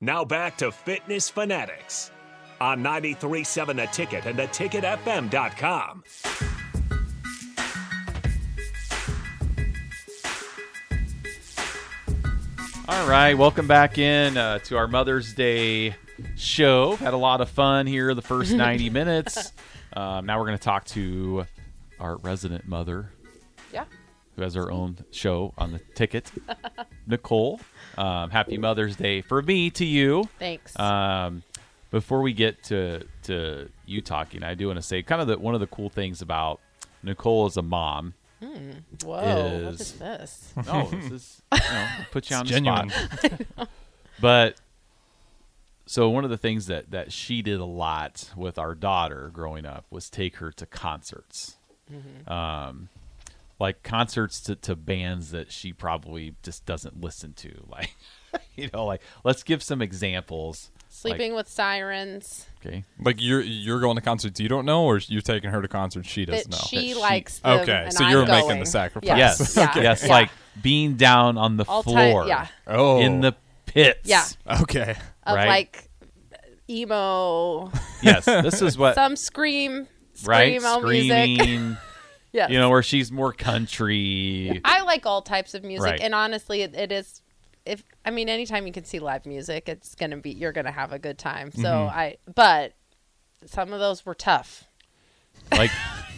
Now back to Fitness Fanatics on 93.7 The Ticket and theticketfm.com. All right, welcome back in uh, to our Mother's Day show. Had a lot of fun here the first 90 minutes. Um, now we're going to talk to our resident mother, Yeah. Who has her own show on the ticket, Nicole. Um, happy Mother's Day for me to you. Thanks. Um, before we get to to you talking, I do want to say kind of the, one of the cool things about Nicole as a mom. Whoa. What is- is this? Oh, this is you know, put you on the genuine. spot. But so one of the things that that she did a lot with our daughter growing up was take her to concerts. Um, like concerts to, to bands that she probably just doesn't listen to. Like, you know, like let's give some examples. Sleeping with Sirens. Okay, Like you're you're going to concerts you don't know, or you're taking her to concerts she doesn't That know. she That she- likes them Okay, and so I'm you're making the sacrifice. Yes. yes, Yeah. yes, Yeah. like being down on the All ti- floor, yeah. oh, in the pits, Yeah. okay. Of Right. like emo, yes. This is what some scream, right screamo music. screaming. Yes. you know, where she's more country. I like all types of music, Right. and honestly, it, it is. If I mean, anytime you can see live music, it's gonna be you're gonna have a good time. So Mm-hmm. I, but some of those were tough. like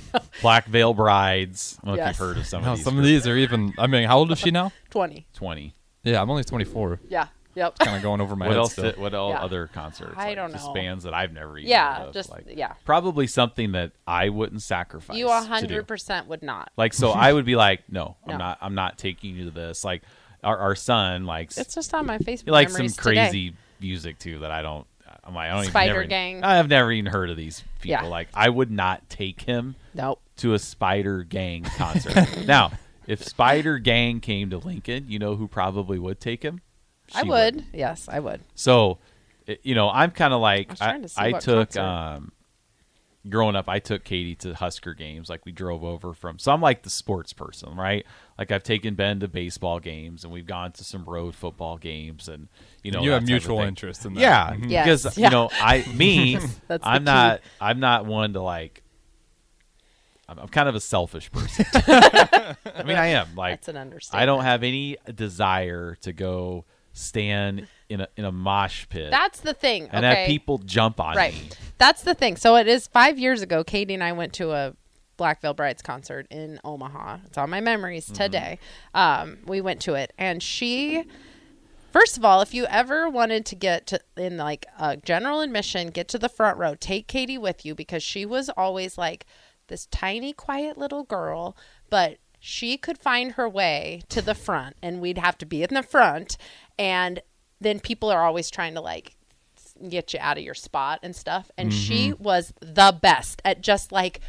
Black Veil Brides. I don't know Yes. if you've heard of some No, of these. some of groups. these are even. I mean, how old is she now? Twenty. twenty. Yeah, I'm only 24. Yeah. Yep. Kind of going over my What head else? still. Did, what all Yeah. other concerts? I Like, don't just know. bands that I've never. Even Yeah, heard of, just- like, yeah. Probably something that I wouldn't sacrifice. you a hundred percent would not. Like so, I would be like, no, No. I'm not. I'm not taking you to this. Like our, our son likes. It's just on my Facebook. Like some memories today. crazy music too that I don't. I'm like, I don't Spider even never, Gang. I have never even heard of these people. Yeah. Like I would not take him Nope. to a Spider Gang concert. now, if Spider Gang came to Lincoln, you know who probably would take him? I She would. Yes, I would. So, you know, I'm kind of like I I, to see I what took concert. um growing up I took Katie to Husker games like we drove over from so I'm like the sports person, right? Like I've taken Ben to baseball games and we've gone to some road football games and you know you have mutual thing. interest in that. Yeah, Mhm. Yes, because yeah. you know, I me, I'm key. not, I'm not one to like. I'm, I'm kind of a selfish person. I mean, I am like That's an understatement. I don't have any desire to go stand in a in a mosh pit That's the thing. and okay. have people jump on Right. me. That's the thing. So it is five years ago. Katie and I went to a Black Veil Brides concert in Omaha. It's on my memories Mm-hmm. today. Um, we went to it, and she. First of all, if you ever wanted to get to in like a general admission, get to the front row, take Katie with you because she was always like this tiny, quiet little girl, but she could find her way to the front, and we'd have to be in the front, and then people are always trying to like get you out of your spot and stuff. And she Mm-hmm. was the best at just like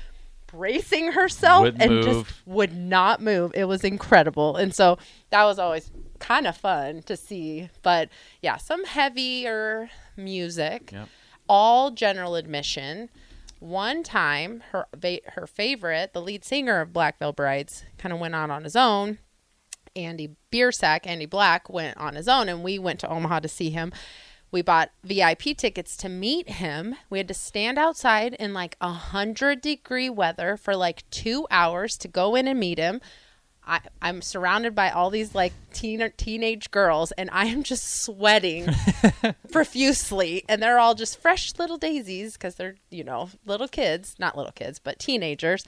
bracing herself Wouldn't and move. just would not move. It was incredible. And so that was always kind of fun to see. But yeah, some heavier music, Yep. all general admission. One time, her her favorite, the lead singer of Black Veil Brides, kind of went out on his own. Andy Biersack, Andy Black, went on his own, and we went to Omaha to see him. We bought VIP tickets to meet him. We had to stand outside in like a hundred degree weather for like two hours to go in and meet him. I, I'm surrounded by all these like teen teenage girls, and I am just sweating profusely, and they're all just fresh little daisies because they're you know little kids, not little kids, but teenagers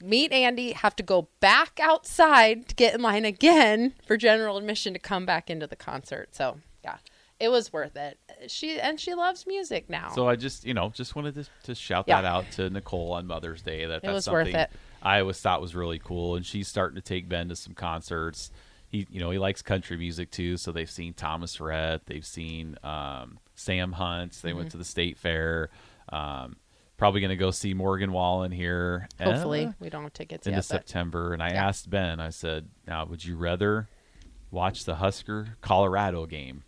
meet Andy, have to go back outside to get in line again for general admission to come back into the concert. So yeah, it was worth it. She and she loves music now. So I just, you know, just wanted to, to shout Yeah. that out to Nicole on Mother's Day. That that's was worth something it. I always thought was really cool, and she's starting to take Ben to some concerts. He, you know, he likes country music too. So they've seen Thomas Rhett, they've seen um, Sam Hunt. They Mm-hmm. went to the state fair. Um, probably going to go see Morgan Wallen here. Hopefully, uh, we don't have tickets into yet. But September. And I Yeah. asked Ben, I said, "Now, would you rather watch the Husker Colorado game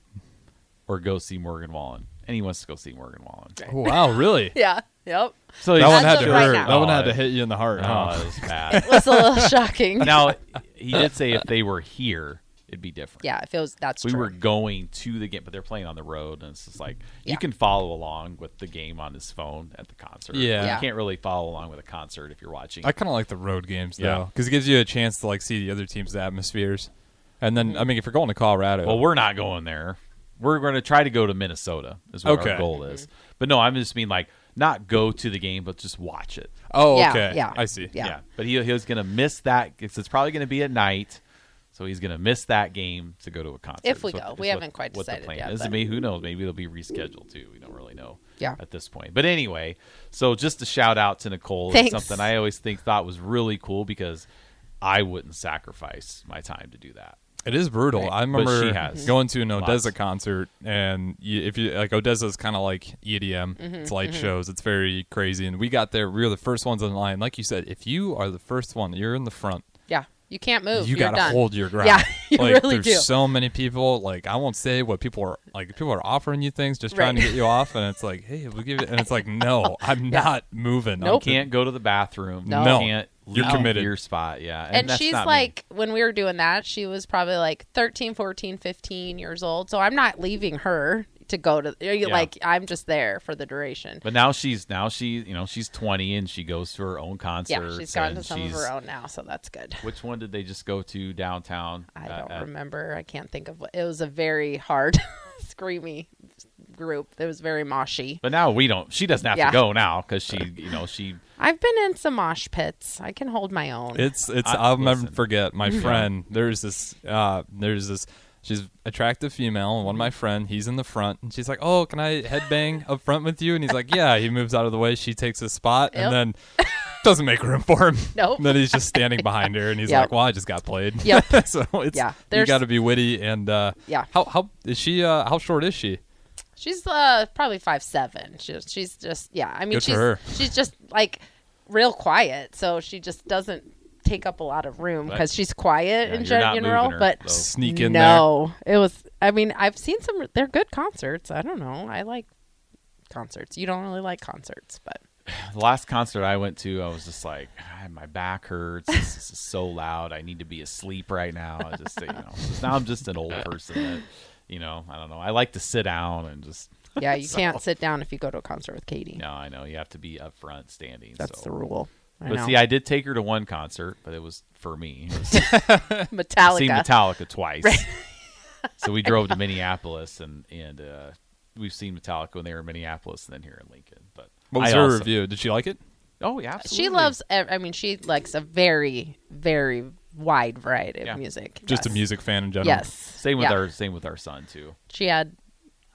or go see Morgan Wallen?" And he wants to go see Morgan Wallen. Oh, wow, really? yeah, yep, So That one had to of right hurt. now. That one had Oh, to hit you in the heart. Oh, huh? it was bad. it was a little shocking. now he did say if they were here, it'd be different. Yeah, if it was that's we true. were going to the game, but they're playing on the road, and it's just like Yeah. you can follow along with the game on his phone at the concert. Yeah. Yeah. you can't really follow along with a concert if you're watching. I kind of like the road games Yeah. though, because it gives you a chance to like see the other team's atmospheres. And then, I mean, if you're going to Colorado, well, we're not going there. We're going to try to go to Minnesota. Is what Okay. our goal is. But no, I'm just mean like not go to the game, but just watch it. oh, Yeah, okay, yeah. I see. Yeah. But he he was going to miss that. It's, it's probably going to be at night. So he's going to miss that game to go to a concert. If we is what- go. We what- haven't quite what the decided plan yet, is. but- Maybe who knows? Maybe it'll be rescheduled too. We don't really know. Yeah. At this point, but anyway, so just a shout out to Nicole. Thanks. Something I always think thought was really cool because I wouldn't sacrifice my time to do that. It is brutal. Right. I remember she has going to an lots. ODESZA concert, and you, if you like, ODESZA's kind of like EDM. Mm-hmm, it's light shows. It's very crazy. And we got there. We were the first ones in line. Like you said, if you are the first one, you're in the front. yeah, you can't move. you gotta hold your ground. Yeah, you like, really there's do. so many people. Like I won't say what people are like. People are offering you things, just trying to get you off, and it's like, hey, we'll give it. And it's like, no, I'm Yeah. not moving. Nope. You can't go to the bathroom. No. No. can't You're leave committed. your spot. Yeah. And, and that's she's not me. like when we were doing that she was probably like 13 14 15 years old so i'm not leaving her to go to like i'm just there for the duration But now she's now she you know she's 20 and she goes to her own concert yeah she's gone to some of she's- her own now so that's good Which one did they just go to downtown? i at- don't at- remember i can't think of what it was a very hard screamy group it was very moshy But now we don't. She doesn't have Yeah. to go now because she you know she i've been in some mosh pits i can hold my own It's it's. I- I'll never forget my friend. There's this. Uh, there's this. She's attractive female. and One of my friend, he's in the front, and she's like, "Oh, can I headbang up front with you?" And he's like, "Yeah." He moves out of the way. She takes his spot, Yep. and then doesn't make room for him. Nope. Then he's just standing behind her, and he's Yep. like, "Well, I just got played." Yep. so it's Yeah, you got to be witty and uh, Yeah. How how is she? Uh, how short is she? She's uh probably five seven. She's she's just yeah. I mean Good for she's her. she's just like real quiet, so she just doesn't take up a lot of room because she's quiet Yeah, in you're general. moving her, but though. Sneak in no, it was. I mean, I've seen some. They're good concerts. I don't know. I like concerts. You don't really like concerts, but the last concert I went to, I was just like, my back hurts. This, this is so loud. I need to be asleep right now. I just, you know, now I'm just an old person that, you know, I don't know. I like to sit down and just. yeah, you So- can't sit down if you go to a concert with Katie. No, I know you have to be up front, standing. That's so. the rule. I But know. see, I did take her to one concert, but it was for me. Was Metallica. seen Metallica twice. so we drove to Minneapolis and and uh, we've seen Metallica when they were in Minneapolis and then here in Lincoln. But What was I her also- review? Did she like it? Oh yeah, absolutely. She loves. I mean, she likes a very, very wide variety of music. Just a music fan in general. Yes. Same with Yeah. our same with our son too. She had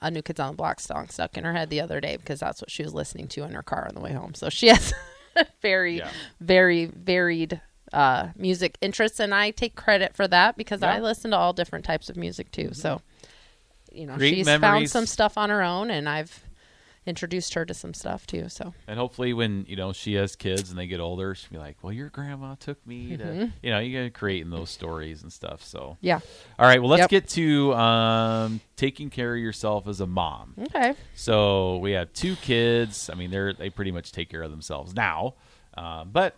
a New Kids on the Block song stuck in her head the other day because that's what she was listening to in her car on the way home. So she has very, Yeah. very varied uh, music interests, and I take credit for that because I listen to all different types of music too. So, you know, Great she's found some stuff on her own, and I've introduced her to some stuff too. So, And hopefully, when you know she has kids and they get older, she'll be like, "Well, your grandma took me to," you know, you got creating those stories and stuff. So, yeah. all right, well, let's Yep. get to um, taking care of yourself as a mom. Okay. So we have two kids. I mean, they're they pretty much take care of themselves now, um, but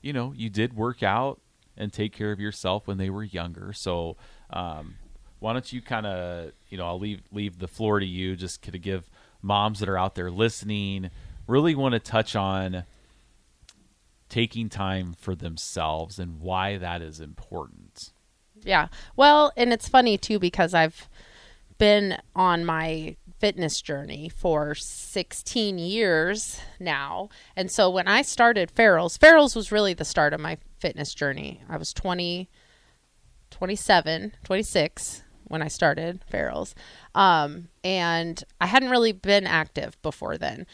you know, you did work out and take care of yourself when they were younger. So um, why don't you kind of you know I'll leave leave the floor to you just to give moms that are out there listening really want to touch on taking time for themselves and why that is important. Yeah. Well, and it's funny too because I've been on my fitness journey for 16 years now. And so when I started Farrell's, Farrell's was really the start of my fitness journey. I was 20 27, 26 when I started Farrell's. Um, and I hadn't really been active before then.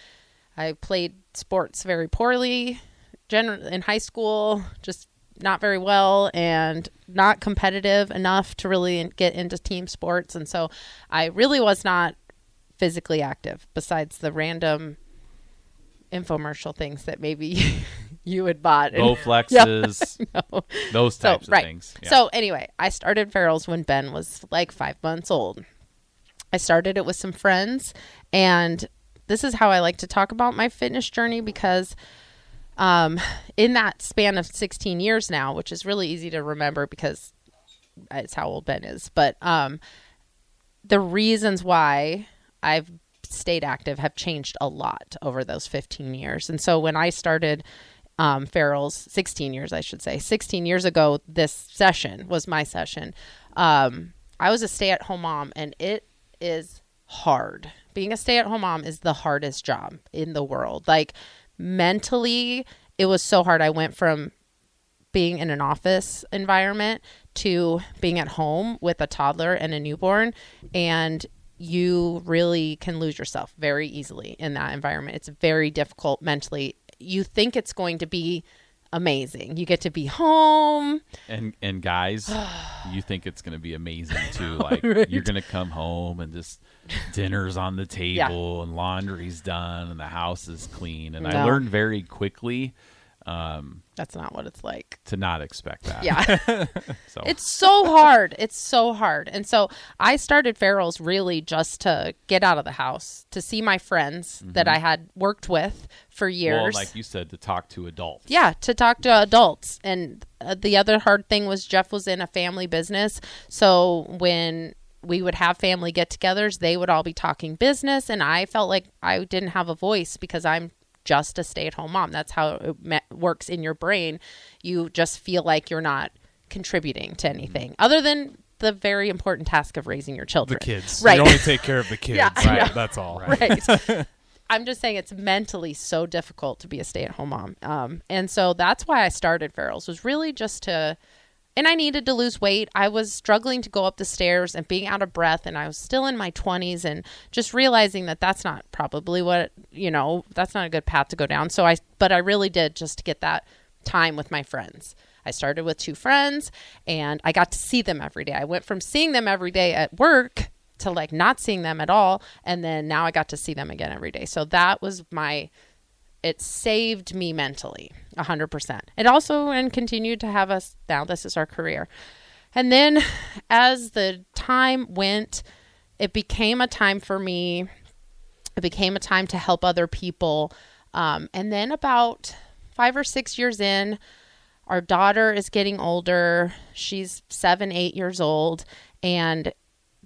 I played sports very poorly gen- in high school, just not very well and not competitive enough to really get into team sports. And so I really was not physically active besides the random infomercial things that maybe you had bought. Bow flexes, No. those So, types of right. things. Yeah. So anyway, I started Farrell's when Ben was like five months old. I started it with some friends, and this is how I like to talk about my fitness journey because um, in that span of 16 years now, which is really easy to remember because it's how old Ben is. But um, the reasons why I've stayed active have changed a lot over those 15 years. And so when I started um, Farrell's 16 years, I should say, 16 years ago, this session was my session. Um, I was a stay at home mom, and it is hard. Being a stay at home mom is the hardest job in the world. Like mentally, it was so hard. I went from being in an office environment to being at home with a toddler and a newborn and you really can lose yourself very easily in that environment. It's very difficult mentally. You think it's going to be amazing. You get to be home. And and guys, you think it's going to be amazing too. Like you're going to come home and just dinner's on the table and laundry's done and the house is clean. And I learned very quickly um, That's not what it's like. to not expect that. Yeah. So It's so hard. It's so hard. And so I started Farrell's really just to get out of the house, to see my friends that I had worked with for years. Mm-hmm. well, like you said, to talk to adults. yeah, to talk to adults. And uh, the other hard thing was Jeff was in a family business. So when we would have family get togethers, they would all be talking business. And I felt like I didn't have a voice because I'm just a stay at home mom. That's how it me- works in your brain. You just feel like you're not contributing to anything other than the very important task of raising your children. The kids. Right. You only take care of the kids. Yeah, right. That's all. right. I'm just saying it's mentally so difficult to be a stay-at-home mom, um, and so that's why I started Farrell's was really just to, and I needed to lose weight. I was struggling to go up the stairs and being out of breath, and I was still in my 20s, and just realizing that that's not probably what you know that's not a good path to go down. So I, but I really did just to get that time with my friends. I started with two friends, and I got to see them every day. I went from seeing them every day at work to like not seeing them at all and then now i got to see them again every day so that was my it saved me mentally 100% it also and continued to have us now this is our career. And then as the time went it became a time for me it became a time to help other people. Um, and then about five or six years in our daughter is getting older. She's seven eight years old. And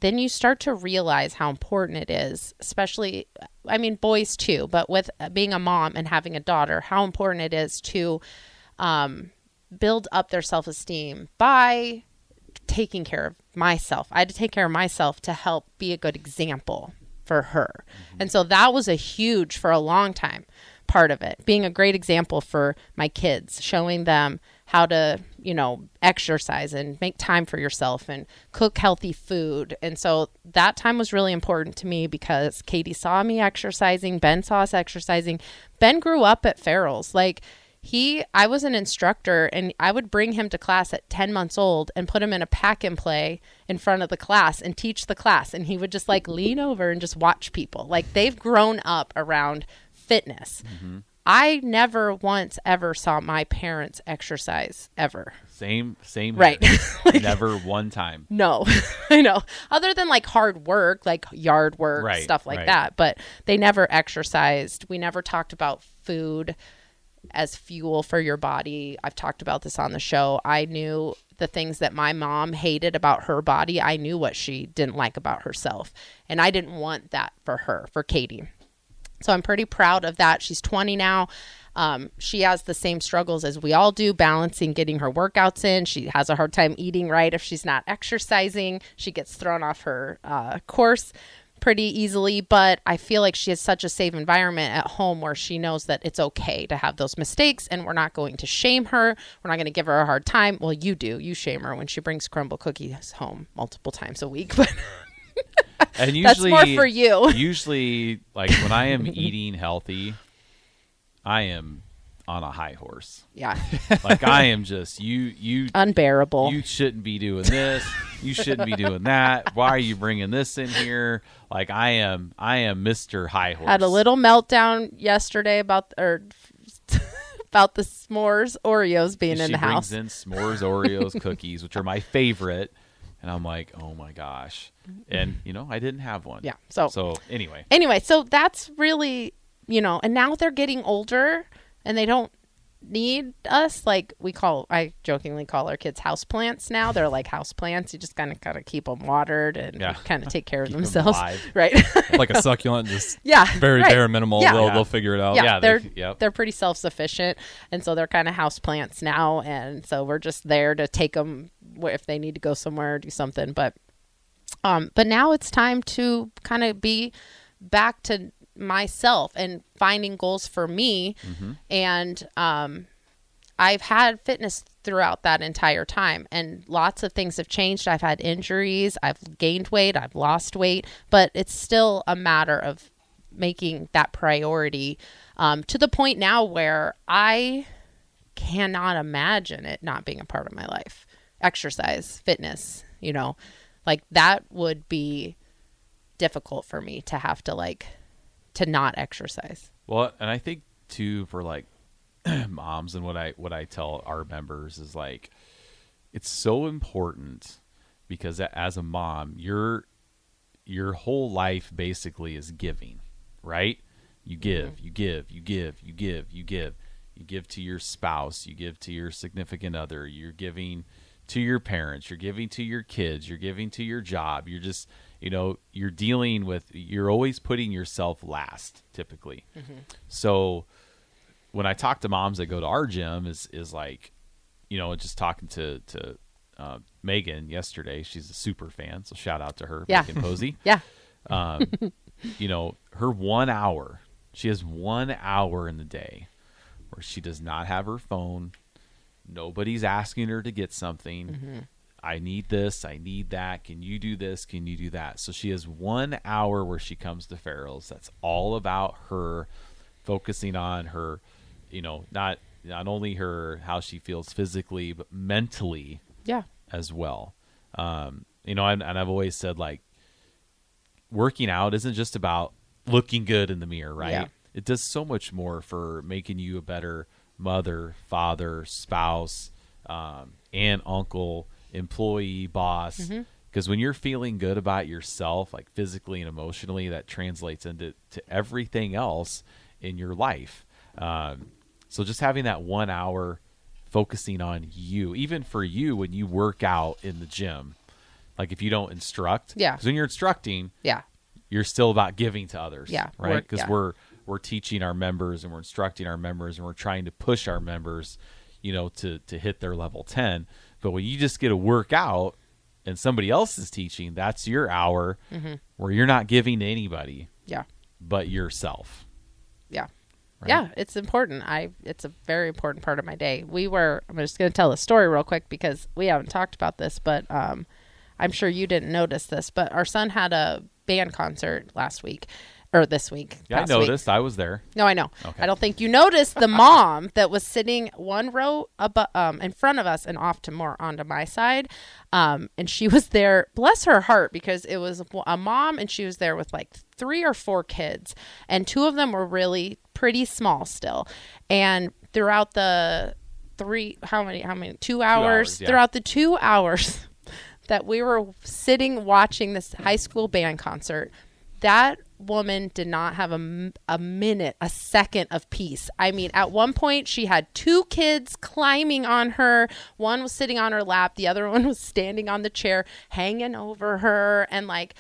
then you start to realize how important it is, especially, I mean, boys too, but with being a mom and having a daughter, how important it is to um, build up their self esteem by taking care of myself. I had to take care of myself to help be a good example for her. And so that was a huge, for a long time, part of it. Being a great example for my kids, showing them how to, you know, exercise and make time for yourself and cook healthy food. And so that time was really important to me because Katie saw me exercising, Ben saw us exercising. Ben grew up at Farrell's. Like, he i was an instructor and i would bring him to class at 10 months old and put him in a pack and play in front of the class and teach the class and he would just like lean over and just watch people like they've grown up around fitness mm-hmm. I never once ever saw my parents exercise ever Same, same. Right. here. Never one time. no, I know. Other than like hard work, like yard work, Right, stuff like right. that. But they never exercised. We never talked about food as fuel for your body. I've talked about this on the show. I knew the things that my mom hated about her body. I knew what she didn't like about herself. And I didn't want that for her, for Katie. So I'm pretty proud of that. She's 20 now. Um, she has the same struggles as we all do, balancing getting her workouts in. She has a hard time eating right if she's not exercising. She gets thrown off her uh, course pretty easily, but I feel like she has such a safe environment at home where she knows that it's okay to have those mistakes and we're not going to shame her. We're not going to give her a hard time. Well, you do. You shame her when she brings Crumbl cookies home multiple times a week, but And usually, That's more for you. usually, like when I am eating healthy, I am on a high horse. yeah, Like I am just you. You unbearable. you shouldn't be doing this. You shouldn't be doing that. Why are you bringing this in here? Like I am, I am Mister High Horse. had a little meltdown yesterday about or about the s'mores Oreos being in the brings house. in s'mores Oreos cookies, which are my favorite, and I'm like, oh my gosh. Mm-hmm. And you know, I didn't have one. Yeah, so- so anyway, Anyway, so that's really you know, and now they're getting older and they don't need us, like we call, I jokingly call our kids house plants now. They're like house plants. You just kind of got to keep them watered and Yeah. kind of take care of Keep 'em themselves, alive. right? like a succulent, just yeah, very right. bare minimal. Yeah. They'll, Yeah. they'll figure it out. yeah, Yeah, they- they're yep. they're pretty self sufficient, and so they're kind of house plants now, and so we're just there to take them if they need to go somewhere or do something. But um, but now it's time to kind of be back to myself and finding goals for me, and um, I've had fitness throughout that entire time, and lots of things have changed. I've had injuries, I've gained weight, I've lost weight, but it's still a matter of making that priority um, to the point now where I cannot imagine it not being a part of my life. Exercise, fitness, you know, like that would be difficult for me to have to like to not exercise. Well, and I think too for like moms and what I what I tell our members is like it's so important because as a mom, your your whole life basically is giving, right? You mm-hmm. give, you give, you give, you give, you give. You give to your spouse, you give to your significant other, you're giving to your parents, you're giving to your kids, you're giving to your job. You're just, you know, you're dealing with you're always putting yourself last typically. So when I talk to moms that go to our gym is is like, you know, just talking to to uh, Megan yesterday. She's a super fan, so shout out to her, Yeah. Megan Posey. Yeah. Um, you know, her one hour. She has one hour in the day where she does not have her phone. Nobody's asking her to get something. I need this. I need that. Can you do this? Can you do that? So she has one hour where she comes to Farrell's. That's all about her focusing on her, you know, not not only her how she feels physically, but mentally Yeah. as well. Um, you know, and, and I've always said like working out isn't just about looking good in the mirror, right? Yeah. It does so much more for making you a better mother, father, spouse, um, aunt, uncle, employee, boss. Mm-hmm. Because when you're feeling good about yourself, like physically and emotionally, that translates into to everything else in your life. Um, so just having that one hour focusing on you, even for you when you work out in the gym, like if you don't instruct, Yeah. because when you're instructing, Yeah. you're still about giving to others, Yeah, right? Because yeah. we're we're teaching our members and we're instructing our members and we're trying to push our members, you know, to to hit their level ten. But when you just get a workout and somebody else is teaching, that's your hour Mm-hmm. where you're not giving to anybody Yeah. but yourself. Yeah. Right? Yeah, it's important. I it's a very important part of my day. We were I'm just going to tell a story real quick because we haven't talked about this, but um I'm sure you didn't notice this, but our son had a band concert last week or this week. Yeah, I past week. noticed. I was there. No, I know. Okay. I don't think you noticed the mom that was sitting one row above, um, in front of us and off to more onto my side. Um, and she was there, bless her heart, because it was a mom and she was there with like three or four kids. And two of them were really pretty small still. And throughout the three, how many, how many, two hours, hours, yeah. throughout the two hours that we were sitting watching this high school band concert, that woman did not have a, a minute, a second of peace. I mean, at one point, she had two kids climbing on her. One was sitting on her lap, the other one was standing on the chair, hanging over her. And like,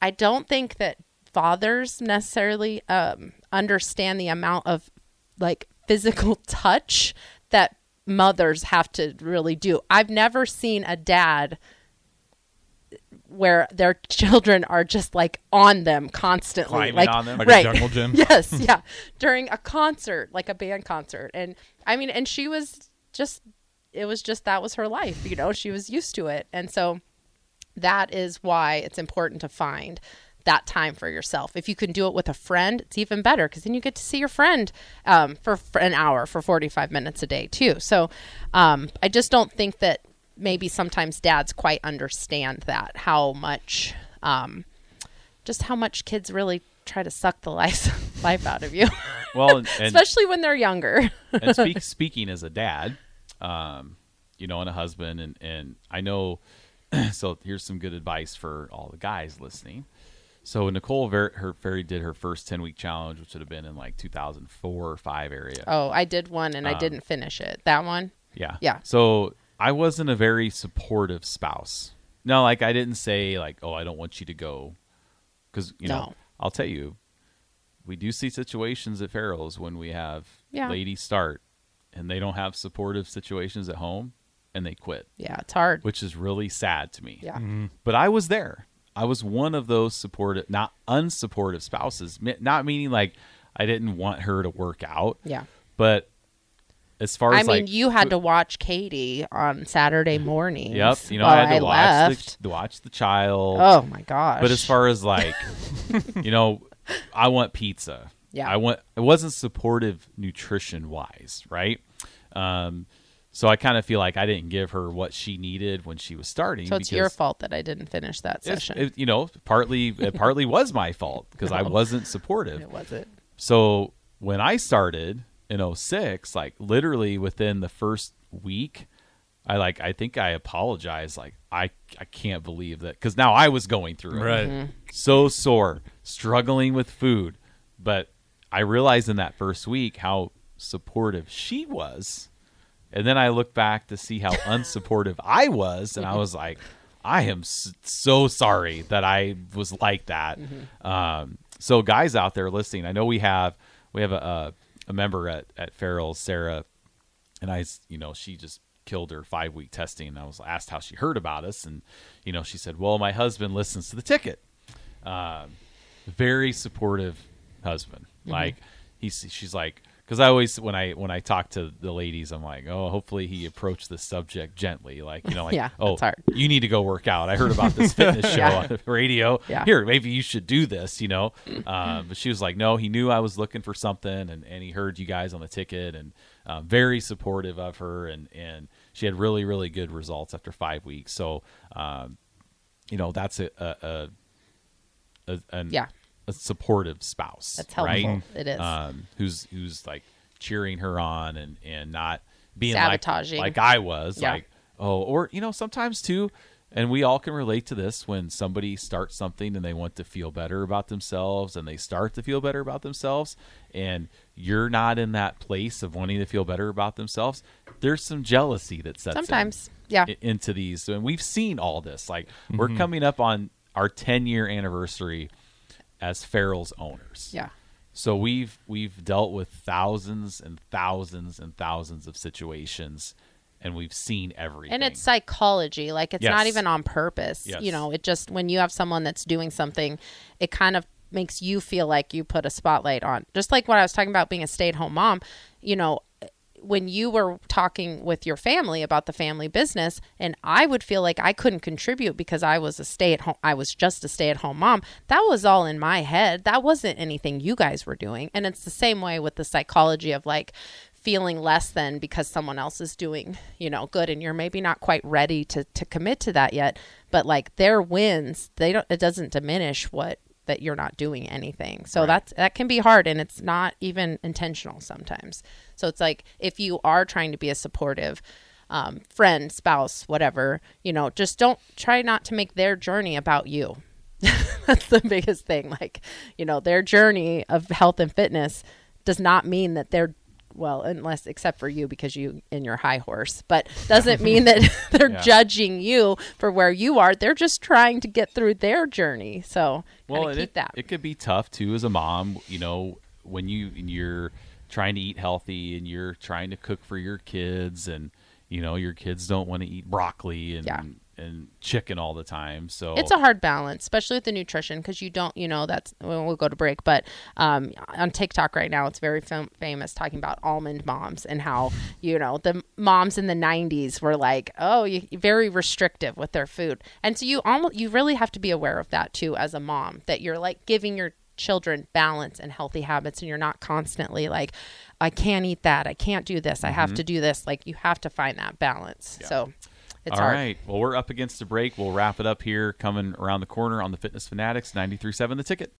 I don't think that fathers necessarily um, understand the amount of like physical touch that mothers have to really do. I've never seen a dad where their children are just like on them constantly, Climbing like on them? Like right. a jungle gym. yes, yeah, during a concert, like a band concert, and I mean, and she was just, it was just that was her life, you know. She was used to it, and so that is why it's important to find that time for yourself. If you can do it with a friend, it's even better because then you get to see your friend um, for, for an hour, for 45 minutes a day, too. So um, I just don't think that maybe sometimes dads quite understand that, how much, um, just how much kids really try to suck the life, life out of you, Well, and, and especially when they're younger. and speak, speaking as a dad, um, you know, and a husband, and and I know. So here's some good advice for all the guys listening. So Nicole Ver- her Ferry did her first ten week challenge, which would have been in like 2004 or five area. Oh, I did one and I Um, didn't finish it. That one. Yeah. Yeah. So I wasn't a very supportive spouse. No, like I didn't say like, "Oh, I don't want you to go," because you know, No. I'll tell you, we do see situations at Farrell's when we have Yeah. ladies start and they don't have supportive situations at home and they quit, Yeah, it's hard. which is really sad to me. Yeah. Mm-hmm. But I was there. I was one of those supportive, not unsupportive spouses. Not meaning like I didn't want her to work out, Yeah. but as far as I mean, like you had to watch Katie on Saturday mornings. Yep. You know, I had to watch the, watch the child. Oh my gosh. But as far as like, you know, I want pizza. Yeah. I want. It wasn't supportive nutrition wise, right? Um, so I kind of feel like I didn't give her what she needed when she was starting. so it's your fault that I didn't finish that session. it- you know, partly it partly was my fault because I wasn't supportive. it wasn't. So when I started in 06, like literally within the first week, I like I think I apologized like I I can't believe that cuz now I was going through it. Right. Mm-hmm. So sore, struggling with food, but I realized in that first week how supportive she was. And then I look back to see how unsupportive I was and I was like I am so sorry that I was like that. Um, so guys out there listening, I know we have we have a, a, a member at at Farrell's, Sarah, and I, you know, she just killed her five week testing. And I was asked how she heard about us, and you know, she said, "Well, my husband listens to the ticket." Um, very supportive husband. Like he's she's like because I always when I when I talk to the ladies, I'm like, oh, hopefully he approached the subject gently, like you know, like Yeah, oh, you need to go work out. I heard about this fitness show Yeah. on the radio. Yeah. Here, maybe you should do this, you know. Um, but she was like, no, he knew I was looking for something, and, and he heard you guys on the ticket, and um, very supportive of her, and and she had really really good results after five weeks. So, um, you know, that's a a, a, a an, Yeah. A supportive spouse. That's helpful. Right? It is. Um, who's who's like cheering her on and and not being Sabotaging. like like I was Yeah. like oh or you know sometimes too and we all can relate to this when somebody starts something and they want to feel better about themselves and they start to feel better about themselves and you're not in that place of wanting to feel better about themselves there's some jealousy that sets in Sometimes. Yeah. into these and we've seen all this like we're coming up on our 10 year anniversary as Farrell's owners Yeah. so we've we've dealt with thousands and thousands and thousands of situations and we've seen everything. And it's psychology. Like it's not even on purpose. Yes. You know, it just when you have someone that's doing something, it kind of makes you feel like you put a spotlight on. Just like what I was talking about being a stay-at-home mom, you know, when you were talking with your family about the family business and I would feel like I couldn't contribute because I was a stay at home I was just a stay at home mom. That was all in my head. That wasn't anything you guys were doing. And it's the same way with the psychology of like feeling less than because someone else is doing, you know, good and you're maybe not quite ready to to commit to that yet, but like their wins, they don't it doesn't diminish what that you're not doing anything. So Right. that's that can be hard and it's not even intentional sometimes. So it's like if you are trying to be a supportive um, friend, spouse, whatever, you know, just don't try not to make their journey about you. that's the biggest thing. Like, you know, their journey of health and fitness does not mean that they're well, unless except for you because you in your high horse, but doesn't mean that they're Yeah. judging you for where you are. They're just trying to get through their journey. So well, keep it, that. it could be tough too as a mom, you know, when you you're trying to eat healthy and you're trying to cook for your kids and you know, your kids don't want to eat broccoli and Yeah. And chicken all the time. So It's a hard balance, especially with the nutrition, because you don't, you know, that's when we'll go to break. But um, on TikTok right now, it's very fam- famous talking about almond moms and how, you know, the moms in the 90s were like, oh, you, very restrictive with their food. And so you almost, you really have to be aware of that too as a mom, that you're like giving your children balance and healthy habits and you're not constantly like i can't eat that i can't do this i have to do this like you have to find that balance so it's All hard right. Well, we're up against the break. We'll wrap it up here coming around the corner on the Fitness Fanatics 93.7 The Ticket.